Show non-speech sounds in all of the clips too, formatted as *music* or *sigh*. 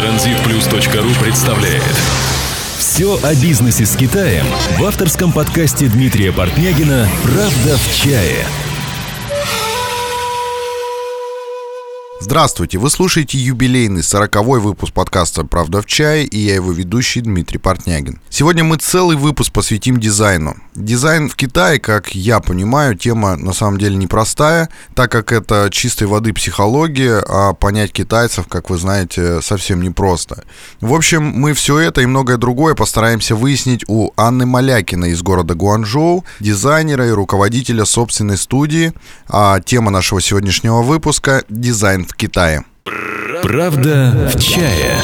Транзитплюс.ру представляет. Все о бизнесе с Китаем в авторском подкасте Дмитрия Портнягина «Правда в чае» Здравствуйте, вы слушаете юбилейный сороковой выпуск подкаста «Правда в чае» и я его ведущий Дмитрий Портнягин. Сегодня мы целый выпуск посвятим дизайну. Дизайн в Китае, как я понимаю, тема на самом деле непростая, так как это чистой воды психология, а понять китайцев, как вы знаете, совсем непросто. В общем, мы все это и многое другое постараемся выяснить у Анны Малякиной из города Гуанчжоу, дизайнера и руководителя собственной студии. А тема нашего сегодняшнего выпуска – дизайн в Китае. Правда в чае.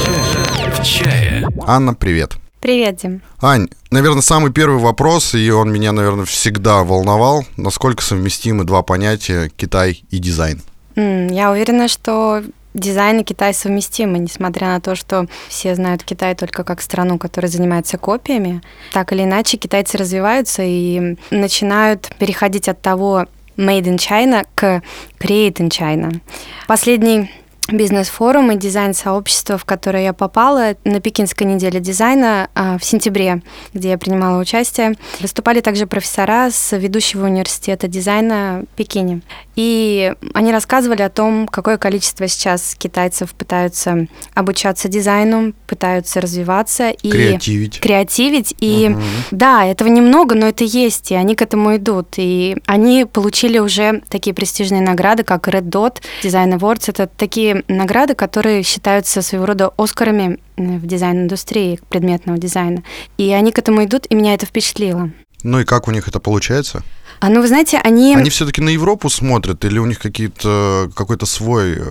В чае. Анна, привет. Привет, Дим. Ань, наверное, самый первый вопрос, и он меня, наверное, всегда волновал. Насколько совместимы два понятия Китай и дизайн? Я уверена, что дизайн и Китай совместимы, несмотря на то, что все знают Китай только как страну, которая занимается копиями. Так или иначе, китайцы развиваются и начинают переходить от того, Made in China к Create in China. Последний бизнес-форум и дизайн-сообщество, в которое я попала на Пекинской неделе дизайна а, в сентябре, где я принимала участие. Выступали также профессора с ведущего университета дизайна в Пекине. И они рассказывали о том, какое количество сейчас китайцев пытаются обучаться дизайну, пытаются развиваться и креативить. Креативить. И угу. да, этого немного, но это есть, и они к этому идут. И они получили уже такие престижные награды, как Red Dot, Design Awards. Это такие награды, которые считаются своего рода Оскарами в дизайн-индустрии, предметного дизайна. И они к этому идут, и меня это впечатлило. Ну и как у них это получается? А ну, вы знаете, они... Они все-таки на Европу смотрят, или у них какие-то какой-то свой э,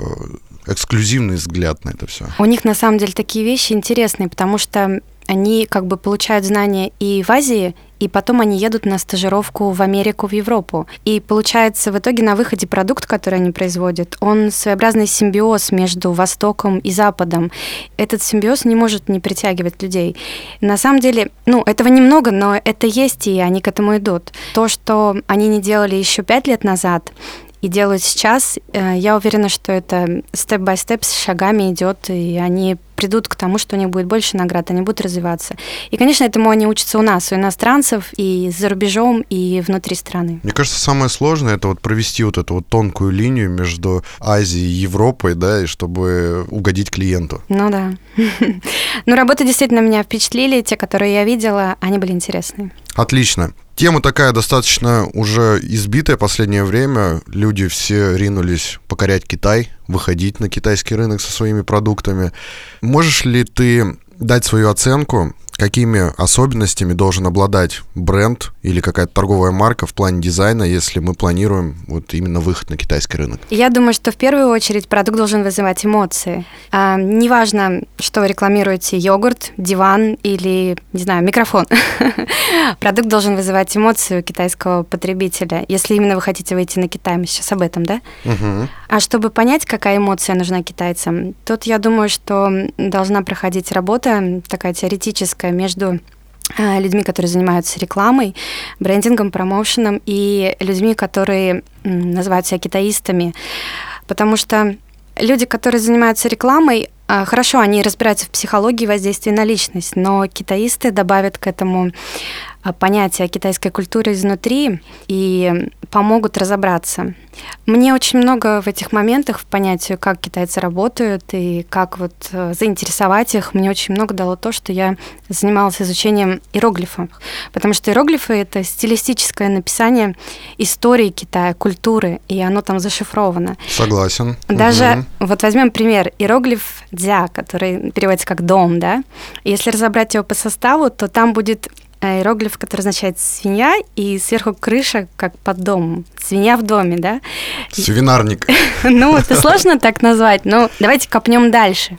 эксклюзивный взгляд на это все? У них на самом деле такие вещи интересные, потому что они как бы получают знания и в Азии, и потом они едут на стажировку в Америку, в Европу. И получается в итоге на выходе продукт, который они производят, он своеобразный симбиоз между Востоком и Западом. Этот симбиоз не может не притягивать людей. На самом деле, ну, этого немного, но это есть, и они к этому идут. То, что они не делали еще пять лет назад, и делают сейчас, э, я уверена, что это степ-бай-степ с шагами идет, и они придут к тому, что у них будет больше наград, они будут развиваться. И, конечно, этому они учатся у нас, у иностранцев, и за рубежом, и внутри страны. Мне кажется, самое сложное это вот провести вот эту вот тонкую линию между Азией и Европой, да, и чтобы угодить клиенту. Ну да. *laughs* Ну, работы действительно меня впечатлили, те, которые я видела, они были интересные. Отлично. Тема такая достаточно уже избитая последнее время. Люди все ринулись покорять Китай, выходить на китайский рынок со своими продуктами. Можешь ли ты дать свою оценку какими особенностями должен обладать бренд или какая-то торговая марка в плане дизайна, если мы планируем вот именно выход на китайский рынок? Я думаю, что в первую очередь продукт должен вызывать эмоции. А, неважно, что вы рекламируете, йогурт, диван или, не знаю, микрофон. *laughs* продукт должен вызывать эмоции у китайского потребителя, если именно вы хотите выйти на Китай. Мы сейчас об этом, да? Угу. А чтобы понять, какая эмоция нужна китайцам, тут я думаю, что должна проходить работа такая теоретическая, между людьми, которые занимаются рекламой, брендингом, промоушеном и людьми, которые называют себя китаистами. Потому что люди, которые занимаются рекламой, а, хорошо, они разбираются в психологии воздействия на личность, но китаисты добавят к этому а, понятие китайской культуры изнутри и помогут разобраться. Мне очень много в этих моментах в понятии, как китайцы работают и как вот э, заинтересовать их, мне очень много дало то, что я занималась изучением иероглифов, потому что иероглифы — это стилистическое написание истории Китая, культуры, и оно там зашифровано. Согласен. Даже, угу. вот возьмем пример, иероглиф «дзя», который переводится как «дом», да, если разобрать его по составу, то там будет иероглиф, который означает свинья, и сверху крыша, как под домом. Свинья в доме, да? Свинарник. *laughs* Ну, это сложно так назвать, но давайте копнем дальше.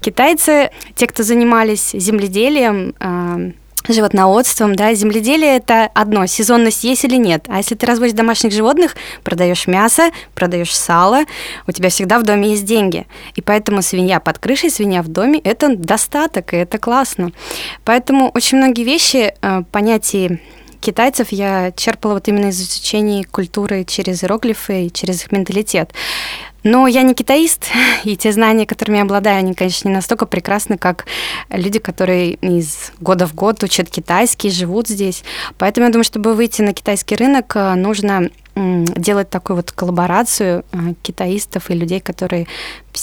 Китайцы, те, кто занимались земледелием, э, животноводством, да, земледелие это одно, сезонность есть или нет. А если ты разводишь домашних животных, продаешь мясо, продаешь сало, у тебя всегда в доме есть деньги. И поэтому свинья под крышей, свинья в доме – это достаток, и это классно. Поэтому очень многие вещи, э, понятия китайцев я черпала вот именно из изучения культуры через иероглифы и через их менталитет. Но я не китаист, *laughs* и те знания, которыми я обладаю, они, конечно, не настолько прекрасны, как люди, которые из года в год учат китайский, живут здесь. Поэтому я думаю, чтобы выйти на китайский рынок, э, нужно делать такую вот коллаборацию э, китаистов и людей, которые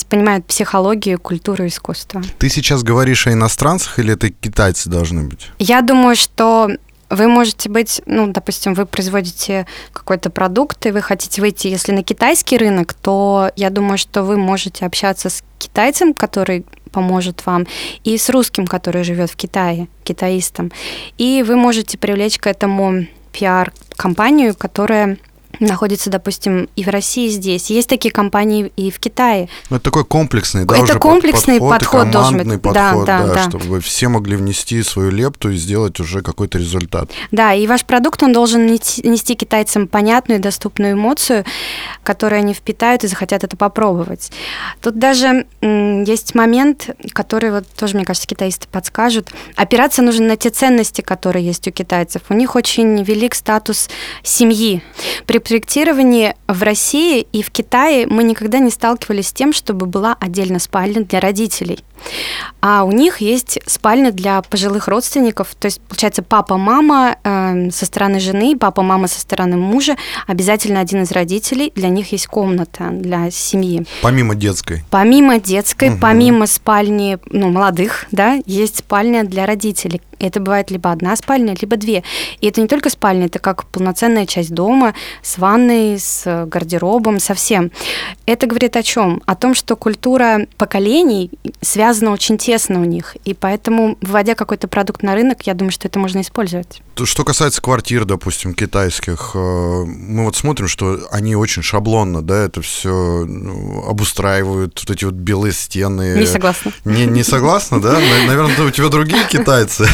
понимают психологию, культуру, искусство. Ты сейчас говоришь о иностранцах или это китайцы должны быть? Я думаю, что вы можете быть, ну, допустим, вы производите какой-то продукт, и вы хотите выйти, если на китайский рынок, то я думаю, что вы можете общаться с китайцем, который поможет вам, и с русским, который живет в Китае, китаистом. И вы можете привлечь к этому пиар-компанию, которая находится, допустим, и в России здесь. Есть такие компании и в Китае. Ну, это такой комплексный, да, это комплексный подход, подход должен быть. Подход, да, да, да, да, чтобы все могли внести свою лепту и сделать уже какой-то результат. Да, и ваш продукт, он должен нести китайцам понятную и доступную эмоцию, которую они впитают и захотят это попробовать. Тут даже есть момент, который вот тоже, мне кажется, китаисты подскажут. Опираться нужно на те ценности, которые есть у китайцев. У них очень велик статус семьи. При проектировании в России и в Китае мы никогда не сталкивались с тем, чтобы была отдельно спальня для родителей. А у них есть спальня для пожилых родственников. То есть, получается, папа, мама э, со стороны жены, папа, мама со стороны мужа, обязательно один из родителей. Для них есть комната для семьи. Помимо детской. Помимо детской, угу. помимо спальни ну, молодых, да, есть спальня для родителей. Это бывает либо одна спальня, либо две. И это не только спальня, это как полноценная часть дома с ванной, с гардеробом, со всем. Это говорит о чем? О том, что культура поколений связана очень тесно у них. И поэтому, выводя какой-то продукт на рынок, я думаю, что это можно использовать. Что касается квартир, допустим, китайских, э, мы вот смотрим, что они очень шаблонно, да, это все ну, обустраивают, вот эти вот белые стены. Не согласна. Не, не согласна, да? Наверное, у тебя другие китайцы.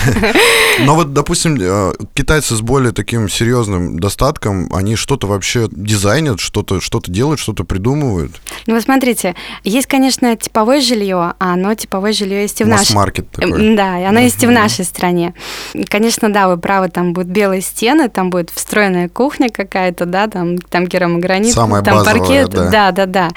Но вот, допустим, э, китайцы с более таким серьезным достатком, они что-то вообще дизайнят, что-то что делают, что-то придумывают. Ну, вы смотрите, есть, конечно, типовое жилье, а оно типовое жилье есть и в нашей... маркет такой. Да, оно есть и в нашей стране. Конечно, да, вы правы, там будут белые стены, там будет встроенная кухня какая-то, да, там, там керамогранит, Самое там базовое, паркет. Да. да, да, да.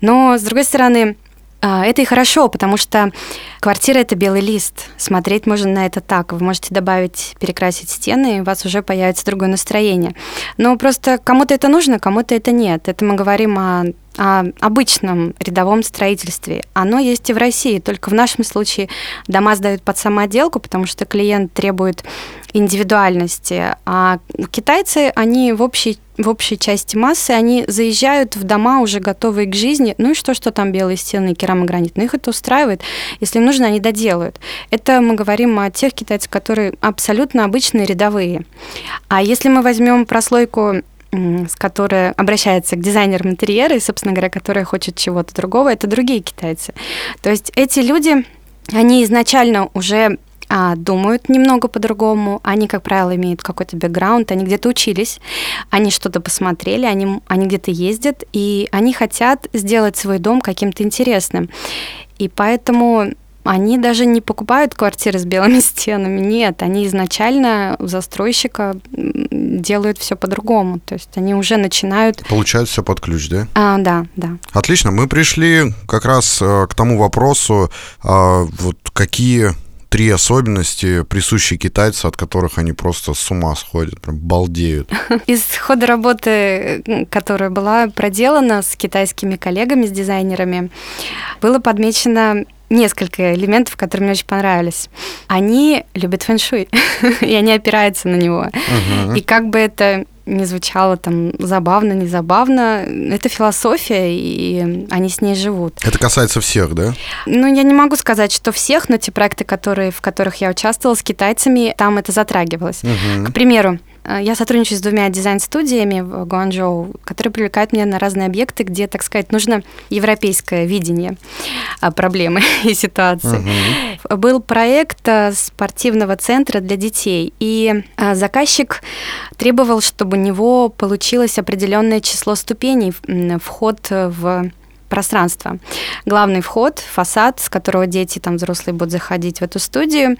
Но, с другой стороны, это и хорошо, потому что квартира это белый лист. Смотреть можно на это так. Вы можете добавить, перекрасить стены, и у вас уже появится другое настроение. Но просто кому-то это нужно, кому-то это нет. Это мы говорим о о обычном рядовом строительстве. Оно есть и в России, только в нашем случае дома сдают под самоотделку, потому что клиент требует индивидуальности. А китайцы, они в общей, в общей части массы, они заезжают в дома уже готовые к жизни. Ну и что, что там белые стены, керамогранит? Ну их это устраивает. Если им нужно, они доделают. Это мы говорим о тех китайцах, которые абсолютно обычные рядовые. А если мы возьмем прослойку с которой обращается к дизайнерам интерьера и, собственно говоря, которая хочет чего-то другого, это другие китайцы. То есть эти люди, они изначально уже а, думают немного по-другому, они, как правило, имеют какой-то бэкграунд, они где-то учились, они что-то посмотрели, они, они где-то ездят, и они хотят сделать свой дом каким-то интересным. И поэтому они даже не покупают квартиры с белыми *laughs* стенами, нет, они изначально у застройщика делают все по-другому, то есть они уже начинают... Получают все под ключ, да? А, да, да. Отлично, мы пришли как раз э, к тому вопросу, а, вот какие три особенности, присущие китайцу, от которых они просто с ума сходят, прям балдеют. *laughs* Из хода работы, которая была проделана с китайскими коллегами, с дизайнерами, было подмечено несколько элементов, которые мне очень понравились. Они любят фэншуй, *laughs* и они опираются на него. Uh-huh. И как бы это не звучало там забавно, не забавно, это философия, и они с ней живут. Это касается всех, да? Ну, я не могу сказать, что всех, но те проекты, которые, в которых я участвовала с китайцами, там это затрагивалось. Uh-huh. К примеру, я сотрудничаю с двумя дизайн-студиями в Гуанчжоу, которые привлекают меня на разные объекты, где, так сказать, нужно европейское видение а, проблемы *laughs* и ситуации. Uh-huh. Был проект э, спортивного центра для детей, и э, заказчик требовал, чтобы у него получилось определенное число ступеней вход в пространство. Главный вход, фасад, с которого дети, там взрослые будут заходить в эту студию.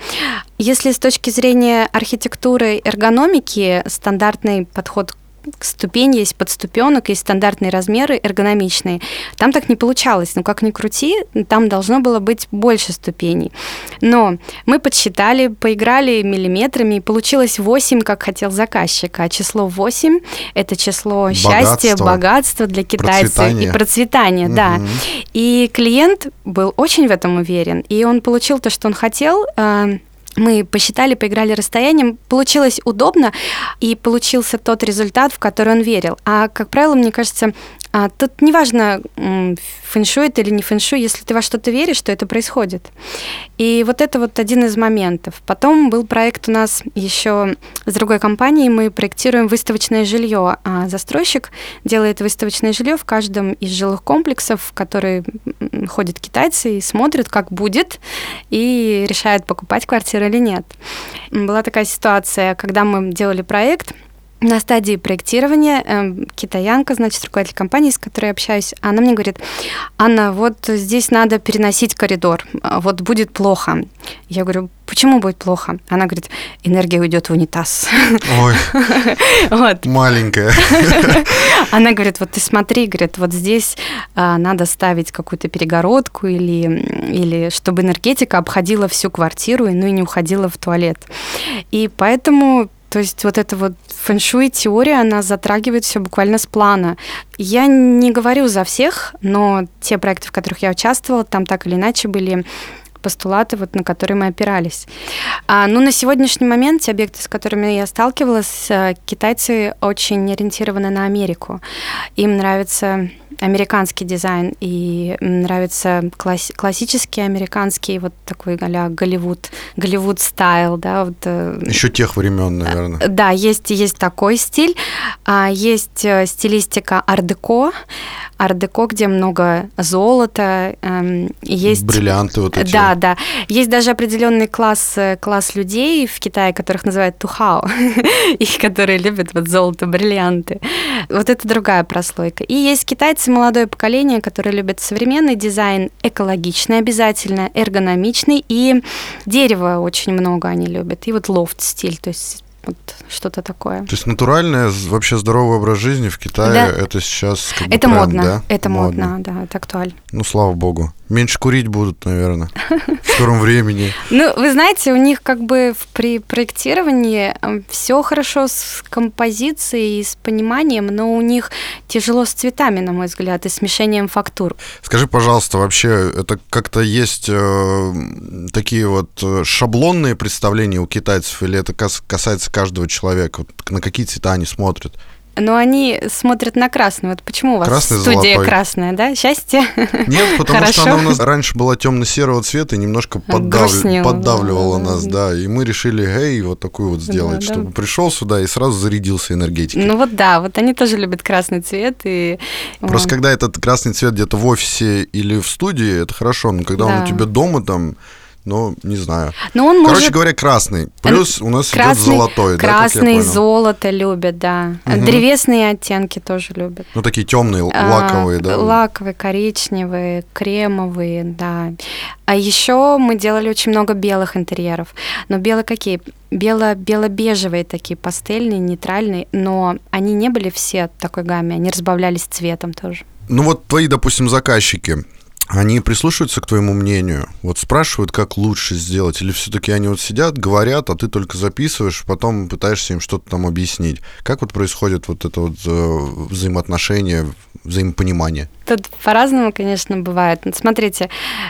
Если с точки зрения архитектуры, эргономики, стандартный подход ступень есть подступенок, есть стандартные размеры, эргономичные. Там так не получалось. Ну, как ни крути, там должно было быть больше ступеней. Но мы подсчитали, поиграли миллиметрами, и получилось 8, как хотел заказчик. А число 8 – это число Богатство. счастья, богатства для китайцев Процветание. и процветания, да. Мгм. И клиент был очень в этом уверен, и он получил то, что он хотел. Мы посчитали, поиграли расстоянием, получилось удобно, и получился тот результат, в который он верил. А, как правило, мне кажется, а, тут неважно, фэншуй это или не фэншуй, если ты во что-то веришь, то это происходит. И вот это вот один из моментов. Потом был проект у нас еще с другой компанией, мы проектируем выставочное жилье, а застройщик делает выставочное жилье в каждом из жилых комплексов, в которые ходят китайцы и смотрят, как будет, и решают, покупать квартиру или нет. Была такая ситуация, когда мы делали проект, на стадии проектирования эм, китаянка, значит, руководитель компании, с которой я общаюсь, она мне говорит, Анна, вот здесь надо переносить коридор, а, вот будет плохо. Я говорю, почему будет плохо? Она говорит, энергия уйдет в унитаз. Ой, *laughs* Вот. маленькая. *laughs* Она говорит, вот ты смотри, говорит, вот здесь а, надо ставить какую-то перегородку или, или чтобы энергетика обходила всю квартиру, и, ну и не уходила в туалет. И поэтому то есть вот эта вот фэншуй теория, она затрагивает все буквально с плана. Я не говорю за всех, но те проекты, в которых я участвовала, там так или иначе были постулаты, вот, на которые мы опирались. А, ну, на сегодняшний момент те объекты, с которыми я сталкивалась, э, китайцы очень ориентированы на Америку. Им нравится американский дизайн, и нравится класс- классический американский, вот такой а Голливуд, Голливуд стайл, да, вот, э, Еще тех времен, наверное. да, есть, есть такой стиль. А, есть э, стилистика ар-деко, ар-деко, где много золота, эм, есть... Бриллианты вот эти. Да, да. Есть даже определенный класс, э, класс людей в Китае, которых называют тухао, *laughs* и которые любят вот золото, бриллианты. *laughs* Вот это другая прослойка. И есть китайцы, молодое поколение, которые любят современный дизайн, экологичный обязательно, эргономичный, и дерево очень много они любят, и вот лофт-стиль, то есть вот что-то такое. То есть натуральное, вообще здоровый образ жизни в Китае, Да. это сейчас как бы Это тренд, модно, да? это модно, да, это актуально. Ну, слава богу. Меньше курить будут, наверное, в скором времени. *laughs* Ну, вы знаете, у них как бы при проектировании все хорошо с композицией и с пониманием, но у них тяжело с цветами, на мой взгляд, и смешением фактур. Скажи, пожалуйста, вообще, это как-то есть э, такие вот э, шаблонные представления у китайцев, или это кас- касается каждого человека? Вот на какие цвета они смотрят? Но они смотрят на красный. Вот почему у вас Красный, студия золотой. красная, да? Счастье? Нет, *laughs* потому Хорошо. что она у нас раньше была темно-серого цвета и немножко поддав- поддавливала да. нас, да. И мы решили, эй, вот такую вот сделать, Да, да. чтобы пришел сюда и сразу зарядился энергетикой. Ну вот да, вот они тоже любят красный цвет. И, Просто когда этот красный цвет где-то в офисе или в студии, это хорошо, но когда он Да. у тебя дома там, ну, не знаю. Но он Короче может... говоря, красный. Плюс у нас идет Красный, золотой, да, как я красный, понял? золото любят, да. Мгм. Древесные оттенки тоже любят. Ну, такие темные, А, лаковые, да. Лаковые, коричневые, кремовые, да. А еще мы делали очень много белых интерьеров. Но белые какие? Бело, бело-бежевые такие, пастельные, нейтральные, но они не были все такой гамме, они разбавлялись цветом тоже. Ну вот твои, допустим, заказчики, они прислушиваются к твоему мнению, вот спрашивают, как лучше сделать, или все-таки они вот сидят, говорят, а ты только записываешь, потом пытаешься им что-то там объяснить. Как вот происходит вот это вот э, взаимоотношение, взаимопонимание? Тут по-разному, конечно, бывает. Смотрите,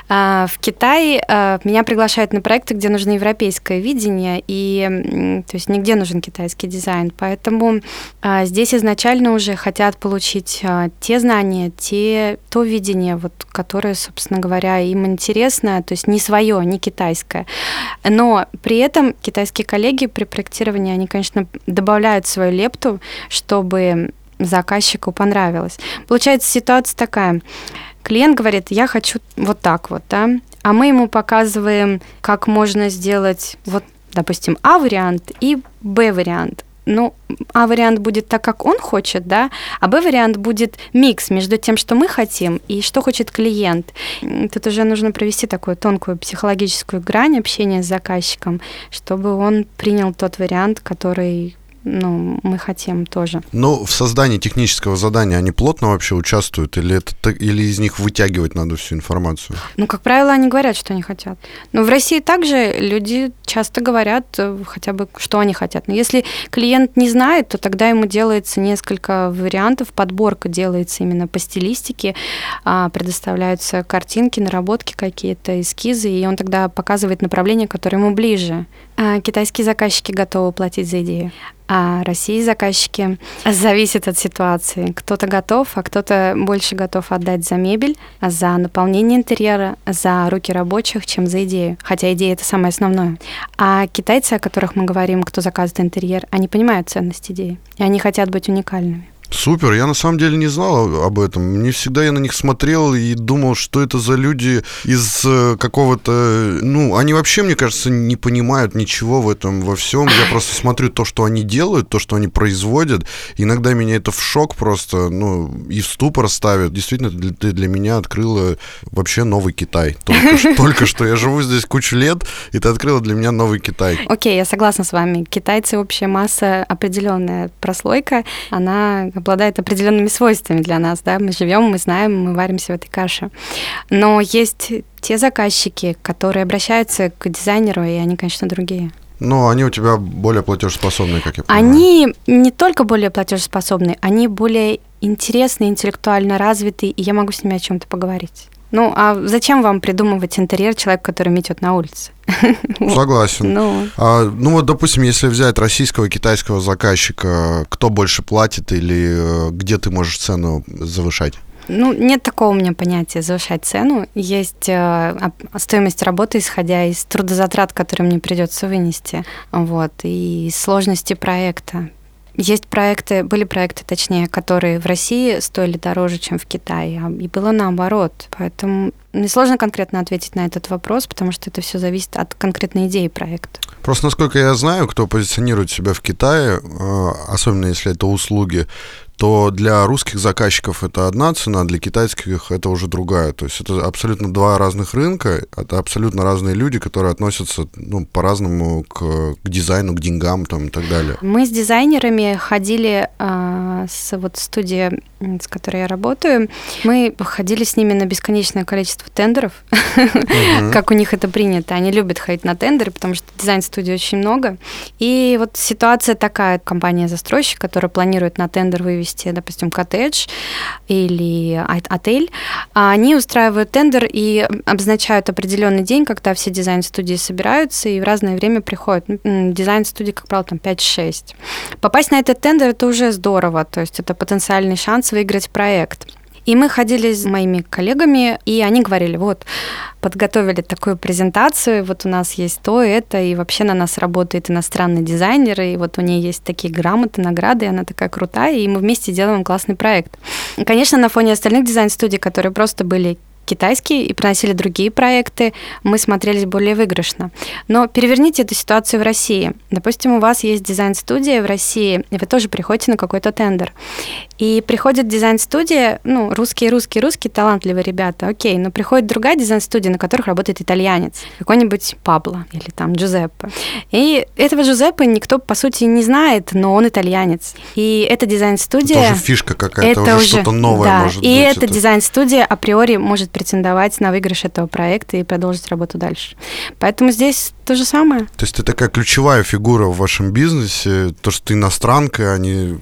а, в Китае а, меня приглашают на проекты, где нужно европейское видение, и то есть нигде нужен китайский дизайн. Поэтому а, здесь изначально уже хотят получить те знания, те, то видение, вот, которое, собственно говоря, им интересно, то есть не свое, не китайское. Но при этом китайские коллеги при проектировании, они, конечно, добавляют свою лепту, чтобы заказчику понравилось. Получается ситуация такая. Клиент говорит, я хочу вот так вот, да, а мы ему показываем, как можно сделать вот, допустим, А-вариант и Б-вариант. Ну, А-вариант будет так, как он хочет, да, а Б-вариант будет микс между тем, что мы хотим, и что хочет клиент. Тут уже нужно провести такую тонкую психологическую грань общения с заказчиком, чтобы он принял тот вариант, который ну, мы хотим тоже. Но в создании технического задания они плотно вообще участвуют, или, это, или из них вытягивать надо всю информацию? Ну, как правило, они говорят, что они хотят. Но в России также люди часто говорят э, хотя бы, что они хотят. Но если клиент не знает, то тогда ему делается несколько вариантов, подборка делается именно по стилистике, а, предоставляются картинки, наработки какие-то, эскизы, и он тогда показывает направление, которое ему ближе. А, китайские заказчики готовы платить за идею. А России заказчики зависит от ситуации. Кто-то готов, а кто-то больше готов отдать за мебель, за наполнение интерьера, за руки рабочих, чем за идею. Хотя идея это самое основное. А китайцы, о которых мы говорим, кто заказывает интерьер, они понимают ценность идеи. И они хотят быть уникальными. Супер, я на самом деле не знал об этом. Не всегда я на них смотрел и думал, что это за люди из э, какого-то... Ну, они вообще, мне кажется, не понимают ничего в этом, во всем. Я просто смотрю то, что они делают, то, что они производят. Иногда меня это в шок просто, ну, и в ступор ставит. Действительно, ты для меня открыла вообще новый Китай. Только, что, я живу здесь кучу лет, и ты открыла для меня новый Китай. Окей, я согласна с вами. Китайцы общая масса, определенная прослойка, она обладает определенными свойствами для нас, да, мы живем, мы знаем, мы варимся в этой каше. Но есть те заказчики, которые обращаются к дизайнеру, и они, конечно, другие. Но они у тебя более платежеспособные, как я понимаю. Они не только более платежеспособные, они более интересные, интеллектуально развитые, и я могу с ними о чем-то поговорить. Ну, а зачем вам придумывать интерьер человек, который метет на улице? *laughs* Согласен. Ну. А, ну вот, допустим, если взять российского и китайского заказчика, кто больше платит или э, где ты можешь цену завышать? Ну, нет такого у меня понятия завышать цену. Есть э, стоимость работы, исходя из трудозатрат, которые мне придется вынести, вот, и сложности проекта. Есть проекты, были проекты, точнее, которые в России стоили дороже, чем в Китае, а и было наоборот. Поэтому мне сложно конкретно ответить на этот вопрос, потому что это все зависит от конкретной идеи проекта. Просто, насколько я знаю, кто позиционирует себя в Китае, э, особенно если это услуги, то для русских заказчиков это одна цена, для китайских это уже другая. То есть это абсолютно два разных рынка, это абсолютно разные люди, которые относятся ну, по-разному к, к дизайну, к деньгам там, и так далее. Мы с дизайнерами ходили э, с вот студии, с которой я работаю, мы ходили с ними на бесконечное количество тендеров, *laughs* как у них это принято. Они любят ходить на тендеры, потому что дизайн-студий очень много. И вот ситуация такая, компания-застройщик, которая планирует на тендер вывести вывести, допустим, коттедж или отель, они устраивают тендер и обозначают определенный день, когда все дизайн-студии собираются и в разное время приходят. Дизайн-студии, как правило, там 5-6. Попасть на этот тендер это уже здорово, то есть это потенциальный шанс выиграть проект. И мы ходили с моими коллегами, и они говорили, вот, подготовили такую презентацию, вот у нас есть то, это, и вообще на нас работает иностранный дизайнер, и вот у нее есть такие грамоты, награды, и она такая крутая, и мы вместе делаем классный проект. Конечно, на фоне остальных дизайн-студий, которые просто были китайские и приносили другие проекты, мы смотрелись более выигрышно. Но переверните эту ситуацию в России. Допустим, у вас есть дизайн-студия в России, и вы тоже приходите на какой-то тендер. И приходит дизайн-студия, ну, русские, русские, русские, талантливые ребята, окей, но приходит другая дизайн-студия, на которых работает итальянец, какой-нибудь Пабло или там Джузеппе. И этого Джузеппе никто, по сути, не знает, но он итальянец. И эта дизайн-студия... Тоже фишка какая-то, уже, уже что-то новое да, может и быть. И эта дизайн-студия априори может претендовать на выигрыш этого проекта и продолжить работу дальше. Поэтому здесь то же самое. То есть ты такая ключевая фигура в вашем бизнесе, то, что ты иностранка, а не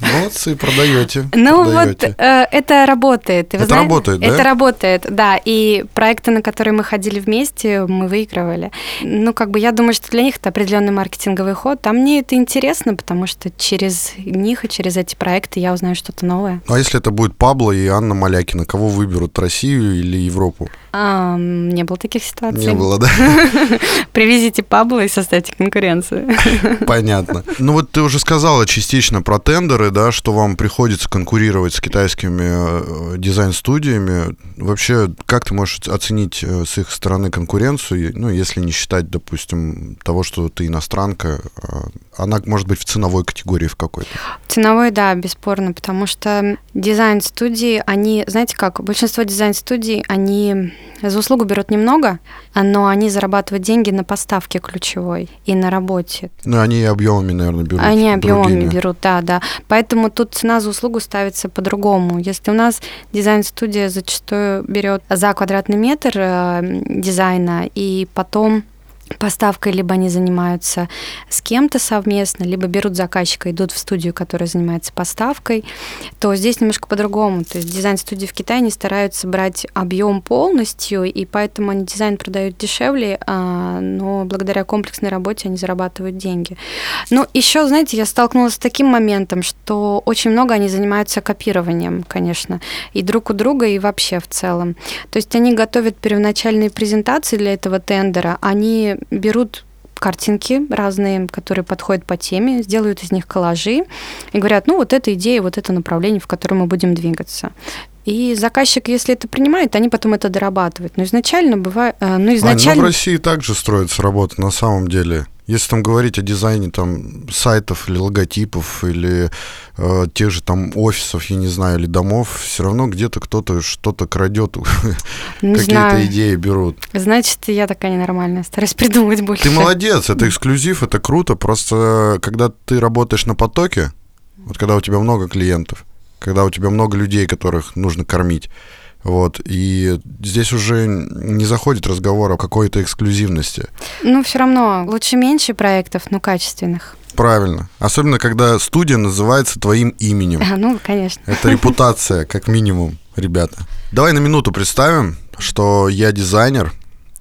Молодцы, продаете. *laughs* Ну продаете. вот э, это работает. это знаете, работает, да? Это работает, да. И проекты, на которые мы ходили вместе, мы выигрывали. Ну, как бы я думаю, что для них это определенный маркетинговый ход. А мне это интересно, потому что через них и через эти проекты я узнаю что-то новое. А если это будет Пабло и Анна Малякина, кого выберут, Россию или Европу? А, не было таких ситуаций. Не было, да? *laughs* Привезите Пабло и составьте конкуренцию. Понятно. Ну вот ты уже сказала частично про тендеры, да, что вам приходится конкурировать с китайскими э, дизайн-студиями. Вообще, как ты можешь оценить э, с их стороны конкуренцию, ну, если не считать, допустим, того, что ты иностранка, а она может быть в ценовой категории в какой-то? Ценовой, да, бесспорно, потому что дизайн-студии, они, знаете как, большинство дизайн дизайн-студии, они за услугу берут немного, но они зарабатывают деньги на поставке ключевой и на работе. Ну, они объемами, наверное, берут. Они объемами другими. берут, да, да. Поэтому тут цена за услугу ставится по-другому. Если у нас дизайн-студия зачастую берет за квадратный метр э, дизайна и потом поставкой, либо они занимаются с кем-то совместно, либо берут заказчика, идут в студию, которая занимается поставкой, то здесь немножко по-другому. То есть дизайн-студии в Китае не стараются брать объем полностью, и поэтому они дизайн продают дешевле, а, но благодаря комплексной работе они зарабатывают деньги. Ну, еще, знаете, я столкнулась с таким моментом, что очень много они занимаются копированием, конечно, и друг у друга, и вообще в целом. То есть они готовят первоначальные презентации для этого тендера, они берут картинки разные, которые подходят по теме, сделают из них коллажи и говорят, ну вот эта идея, вот это направление, в котором мы будем двигаться. И заказчик, если это принимает, они потом это дорабатывают. Но изначально бывает... Э, ну, изначально... Ань, ну в России также строится работа на самом деле. Если там говорить о дизайне там сайтов или логотипов или э, тех же там офисов, я не знаю, или домов, все равно где-то кто-то что-то крадет, *laughs* какие-то идеи берут. Значит, я такая ненормальная, стараюсь *laughs* придумывать больше. Ты молодец, это эксклюзив, это круто. Просто когда ты работаешь на потоке, вот когда у тебя много клиентов, когда у тебя много людей, которых нужно кормить, вот, и здесь уже не заходит разговор о какой-то эксклюзивности. Ну, все равно лучше меньше проектов, но качественных. Правильно. Особенно, когда студия называется твоим именем. А, ну, конечно. Это репутация, как минимум, ребята. Давай на минуту представим, что я дизайнер,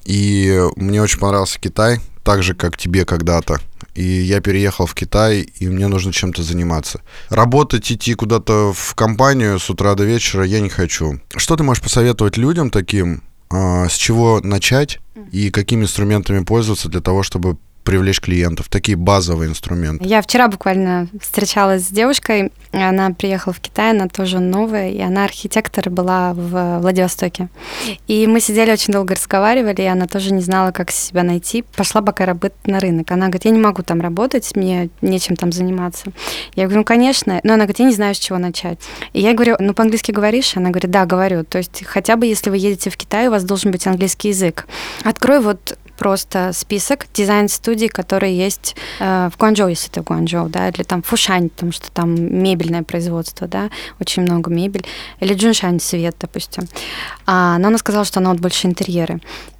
и мне очень понравился Китай, так же, как тебе когда-то и я переехал в Китай, и мне нужно чем-то заниматься. Работать, идти куда-то в компанию с утра до вечера я не хочу. Что ты можешь посоветовать людям таким, а, с чего начать и какими инструментами пользоваться для того, чтобы привлечь клиентов, такие базовые инструменты. Я вчера буквально встречалась с девушкой, она приехала в Китай, она тоже новая, и она архитектор была в Владивостоке. И мы сидели очень долго разговаривали, и она тоже не знала, как себя найти. Пошла пока работать на рынок. Она говорит, я не могу там работать, мне нечем там заниматься. Я говорю, ну, конечно. Но она говорит, я не знаю, с чего начать. И я говорю, ну, по-английски говоришь? Она говорит, да, говорю. То есть хотя бы если вы едете в Китай, у вас должен быть английский язык. Открой вот просто список дизайн-студий, которые есть э, в Гуанчжоу, если это Гуанчжоу, да, или там Фушань, потому что там мебельное производство, да, очень много мебель, или Джуншань свет, допустим. А, но она сказала, что она вот больше интерьеры.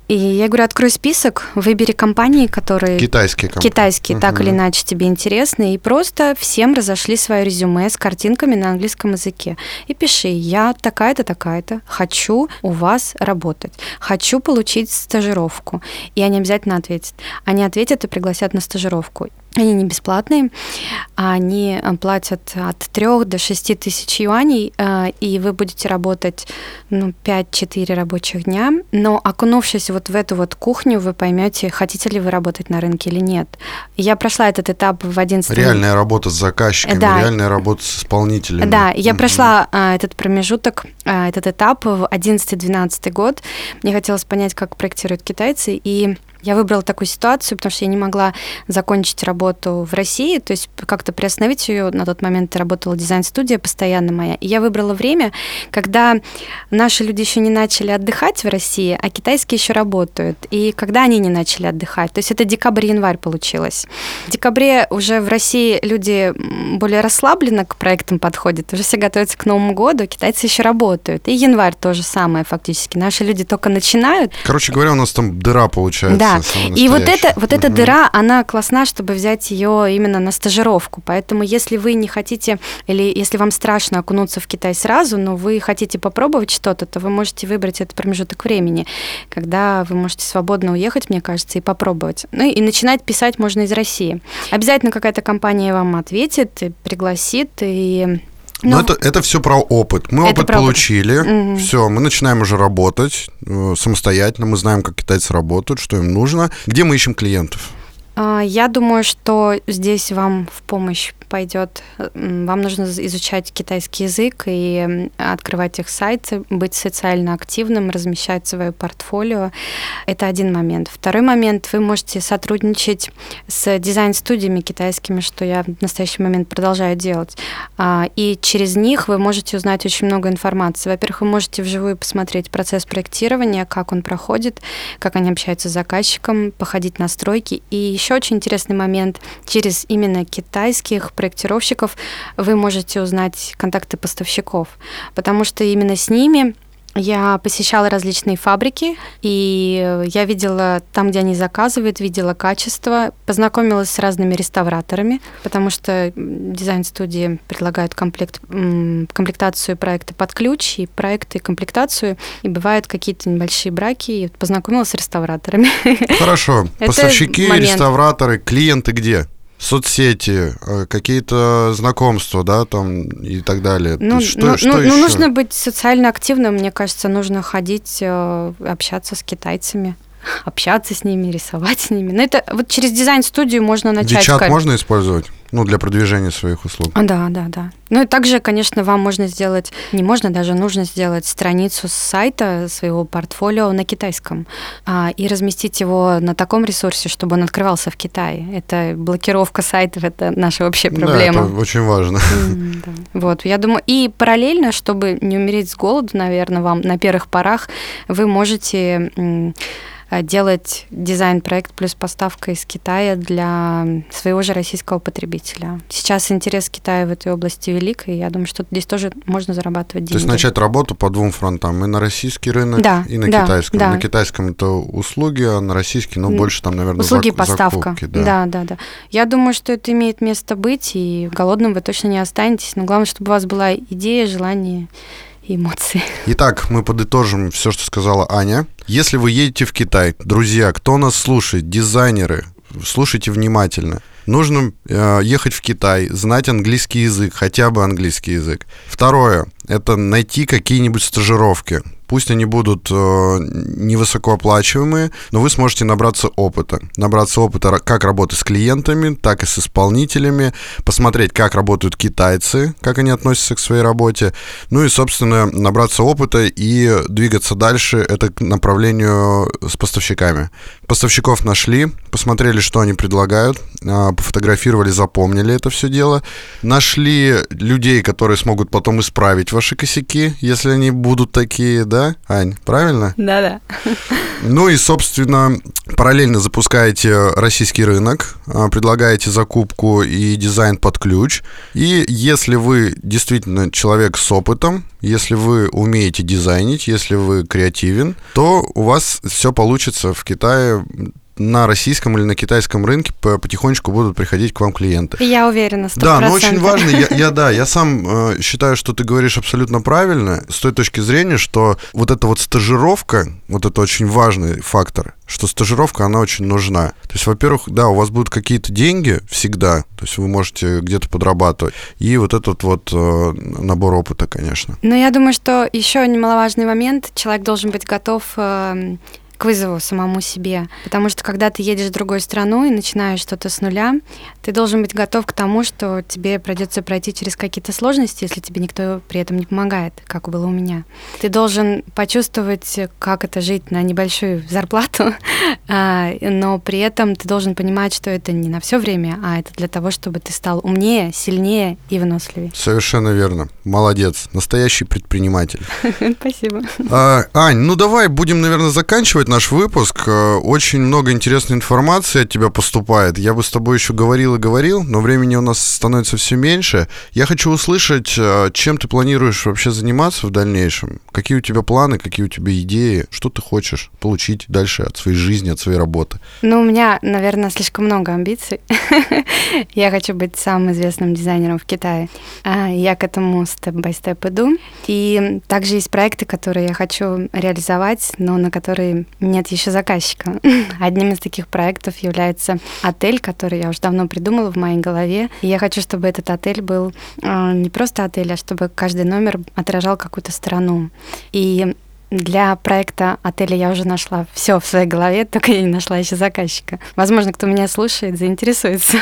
И я говорю, открой список, выбери компании, которые... Китайские компании. Китайские, угу. так или иначе тебе интересны. И просто всем разошли свое резюме с картинками на английском языке. И пиши, я такая-то, такая-то, хочу у вас работать, хочу получить стажировку. И они обязательно ответят. Они ответят и пригласят на стажировку. Они не бесплатные, они э, платят от 3 до 6 тысяч юаней, э, и вы будете работать ну, 5-4 рабочих дня, но окунувшись вот в эту вот кухню, вы поймете, хотите ли вы работать на рынке или нет. Я прошла этот этап в 11 Реальная работа с заказчиками, да. реальная работа с исполнителями. Да, я прошла а, этот промежуток, этот этап в 11-12 год. Мне хотелось понять, как проектируют китайцы, и я выбрала такую ситуацию, потому что я не могла закончить работу в России, то есть как-то приостановить ее. На тот момент работала дизайн-студия постоянно моя. И я выбрала время, когда наши люди еще не начали отдыхать в России, а китайские еще работают. И когда они не начали отдыхать. То есть это декабрь-январь получилось. В декабре уже в России люди более расслабленно к проектам подходят, уже все готовятся к Новому году, китайцы еще работают. И январь тоже самое фактически. Наши люди только начинают. Короче говоря, у нас там дыра получается. Да, да. И вот эта, вот эта дыра, она классна, чтобы взять ее именно на стажировку. Поэтому если вы не хотите, или если вам страшно окунуться в Китай сразу, но вы хотите попробовать что-то, то вы можете выбрать этот промежуток времени, когда вы можете свободно уехать, мне кажется, и попробовать. Ну и начинать писать можно из России. Обязательно какая-то компания вам ответит, пригласит, и но, Но это, это все про опыт. Мы опыт получили, угу. все, мы начинаем уже работать э, самостоятельно, мы знаем, как китайцы работают, что им нужно. Где мы ищем клиентов? А, я думаю, что здесь вам в помощь пойдет. Вам нужно изучать китайский язык и открывать их сайты, быть социально активным, размещать свое портфолио. Это один момент. Второй момент, вы можете сотрудничать с дизайн-студиями китайскими, что я в настоящий момент продолжаю делать. А, и через них вы можете узнать очень много информации. Во-первых, вы можете вживую посмотреть процесс проектирования, как он проходит, как они общаются с заказчиком, походить на стройки. И еще очень интересный момент, через именно китайских проектировщиков вы можете узнать контакты поставщиков, потому что именно с ними я посещала различные фабрики, и я видела там, где они заказывают, видела качество, познакомилась с разными реставраторами, потому что дизайн-студии предлагают комплект, комплектацию проекта под ключ и проекты комплектацию, и бывают какие-то небольшие браки, и познакомилась с реставраторами. Хорошо. *laughs* Поставщики, реставраторы, клиенты где? Соцсети, э, какие-то знакомства, да, там и так далее. Ну, что, ну, что ну, еще? ну, нужно быть социально активным, мне кажется, нужно ходить, э, общаться с китайцами общаться с ними, рисовать с ними. Но это вот через дизайн-студию можно начать. Дичат можно использовать? Ну, для продвижения своих услуг. А, да, да, да. Ну и также, конечно, вам можно сделать, не можно, даже нужно сделать страницу с сайта своего портфолио на китайском а, и разместить его на таком ресурсе, чтобы он открывался в Китае. Это блокировка сайтов, это наша общая проблема. Да, это очень важно. Mm, *laughs* да. Вот, я думаю, и параллельно, чтобы не умереть с голоду, наверное, вам на первых порах, вы можете делать дизайн-проект плюс поставка из Китая для своего же российского потребителя. Сейчас интерес Китая в этой области велик, и я думаю, что здесь тоже можно зарабатывать деньги. То есть начать работу по двум фронтам, и на российский рынок, да, и на да, китайском. Да. На китайском это услуги, а на российский, ну, больше там, наверное, услуги зак- поставка. Закупки, да. да, да, да. Я думаю, что это имеет место быть, и голодным вы точно не останетесь, но главное, чтобы у вас была идея, желание эмоции. *laughs* Итак, мы подытожим все, что сказала Аня. Если вы едете в Китай, друзья, кто нас слушает, дизайнеры, слушайте внимательно. Нужно э, ехать в Китай, знать английский язык, хотя бы английский язык. Второе, это найти какие-нибудь стажировки. Пусть они будут э, невысокооплачиваемые, но вы сможете набраться опыта. Набраться опыта как работы с клиентами, так и с исполнителями, посмотреть, как работают китайцы, как они относятся к своей работе, ну и, собственно, набраться опыта и двигаться дальше, это к направлению с поставщиками. Поставщиков нашли, посмотрели, что они предлагают, э, пофотографировали, запомнили это все дело, нашли людей, которые смогут потом исправить ваши косяки, если они будут такие, да, да, Ань? Правильно? Да-да. Ну и, собственно, параллельно запускаете российский рынок, а, предлагаете закупку и дизайн под ключ. И если вы действительно человек с опытом, если вы умеете дизайнить, если вы креативен, то у вас все получится в Китае на российском или на китайском рынке потихонечку будут приходить к вам клиенты. Я уверена, 100%. Да, но очень важно, я, я да, я *laughs* сам э, считаю, что ты говоришь абсолютно правильно, с той точки зрения, что вот эта вот стажировка, вот это очень важный фактор, что стажировка, она очень нужна. То есть, во-первых, да, у вас будут какие-то деньги всегда, то есть вы можете где-то подрабатывать, и вот этот вот э, набор опыта, конечно. Но я думаю, что еще немаловажный момент, человек должен быть готов э, к вызову самому себе. Потому что когда ты едешь в другую страну и начинаешь что-то с нуля, ты должен быть готов к тому, что тебе придется пройти через какие-то сложности, если тебе никто при этом не помогает, как было у меня. Ты должен почувствовать, как это жить на небольшую зарплату, *laughs* а, но при этом ты должен понимать, что это не на все время, а это для того, чтобы ты стал умнее, сильнее и выносливее. Совершенно верно. Молодец. Настоящий предприниматель. *laughs* Спасибо. А, Ань, ну давай будем, наверное, заканчивать наш выпуск. Э, очень много интересной информации от тебя поступает. Я бы с тобой еще говорил и говорил, но времени у нас становится все меньше. Я хочу услышать, э, чем ты планируешь вообще заниматься в дальнейшем? Какие у тебя планы, какие у тебя идеи? Что ты хочешь получить дальше от своей жизни, от своей работы? Ну, у меня, наверное, слишком много амбиций. *laughs* Я хочу быть самым известным дизайнером в Китае. А, я к этому степ-бай-степ иду. И также есть проекты, которые я хочу реализовать, но на которые нет еще заказчика. *laughs* Одним из таких проектов является отель, который я уже давно придумала в моей голове. И я хочу, чтобы этот отель был э, не просто отель, а чтобы каждый номер отражал какую-то страну. И Для проекта отеля я уже нашла все в своей голове, только я не нашла еще заказчика. Возможно, кто меня слушает, заинтересуется.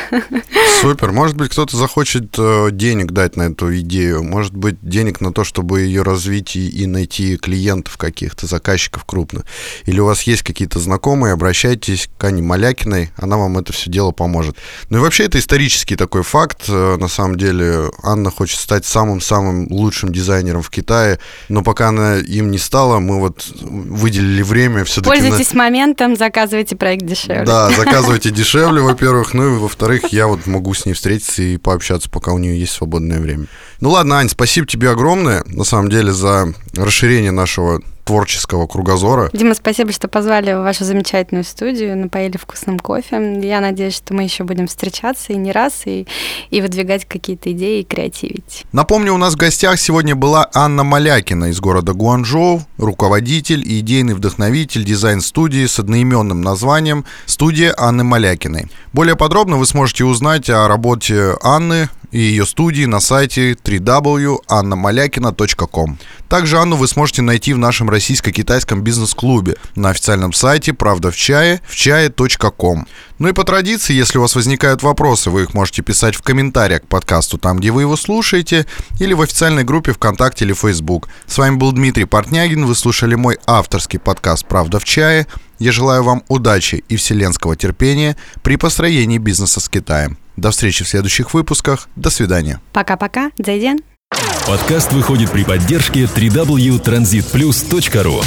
Супер. Может быть, кто-то захочет э, денег дать на эту идею. Может быть, денег на то, чтобы ее развить и, найти клиентов каких-то, заказчиков крупных. Или у вас есть какие-то знакомые, обращайтесь к Ане Малякиной, она вам это все дело поможет. Ну и вообще это исторический такой факт. Э, на самом деле Анна хочет стать самым-самым лучшим дизайнером в Китае, но пока она им не стала, мы вот выделили время все-таки... Пользуйтесь на... моментом, заказывайте проект дешевле. Да, *laughs* заказывайте дешевле, *laughs* во-первых, ну и во-вторых, я вот могу с ней встретиться и пообщаться, пока у нее есть свободное время. Ну ладно, Ань, спасибо тебе огромное, на самом деле, за расширение нашего творческого кругозора. Дима, спасибо, что позвали в вашу замечательную студию, напоили вкусным кофе. Я надеюсь, что мы еще будем встречаться и не раз, и, и выдвигать какие-то идеи и креативить. Напомню, у нас в гостях сегодня была Анна Малякина из города Гуанчжоу, руководитель и идейный вдохновитель дизайн-студии с одноименным названием «Студия Анны Малякиной». Более подробно вы сможете узнать о работе Анны и ее студии на сайте www.annamalякина.com. Также Анну вы сможете найти в нашем российско-китайском бизнес-клубе на официальном сайте «Правда в чае» в чае.ком. Ну и по традиции, если у вас возникают вопросы, вы их можете писать в комментариях к подкасту там, где вы его слушаете, или в официальной группе ВКонтакте или Facebook. С вами был Дмитрий Портнягин, вы слушали мой авторский подкаст «Правда в чае». Я желаю вам удачи и вселенского терпения при построении бизнеса с Китаем. До встречи в следующих выпусках. До свидания. Пока-пока. Зайден. Подкаст выходит при поддержке www.transitplus.ru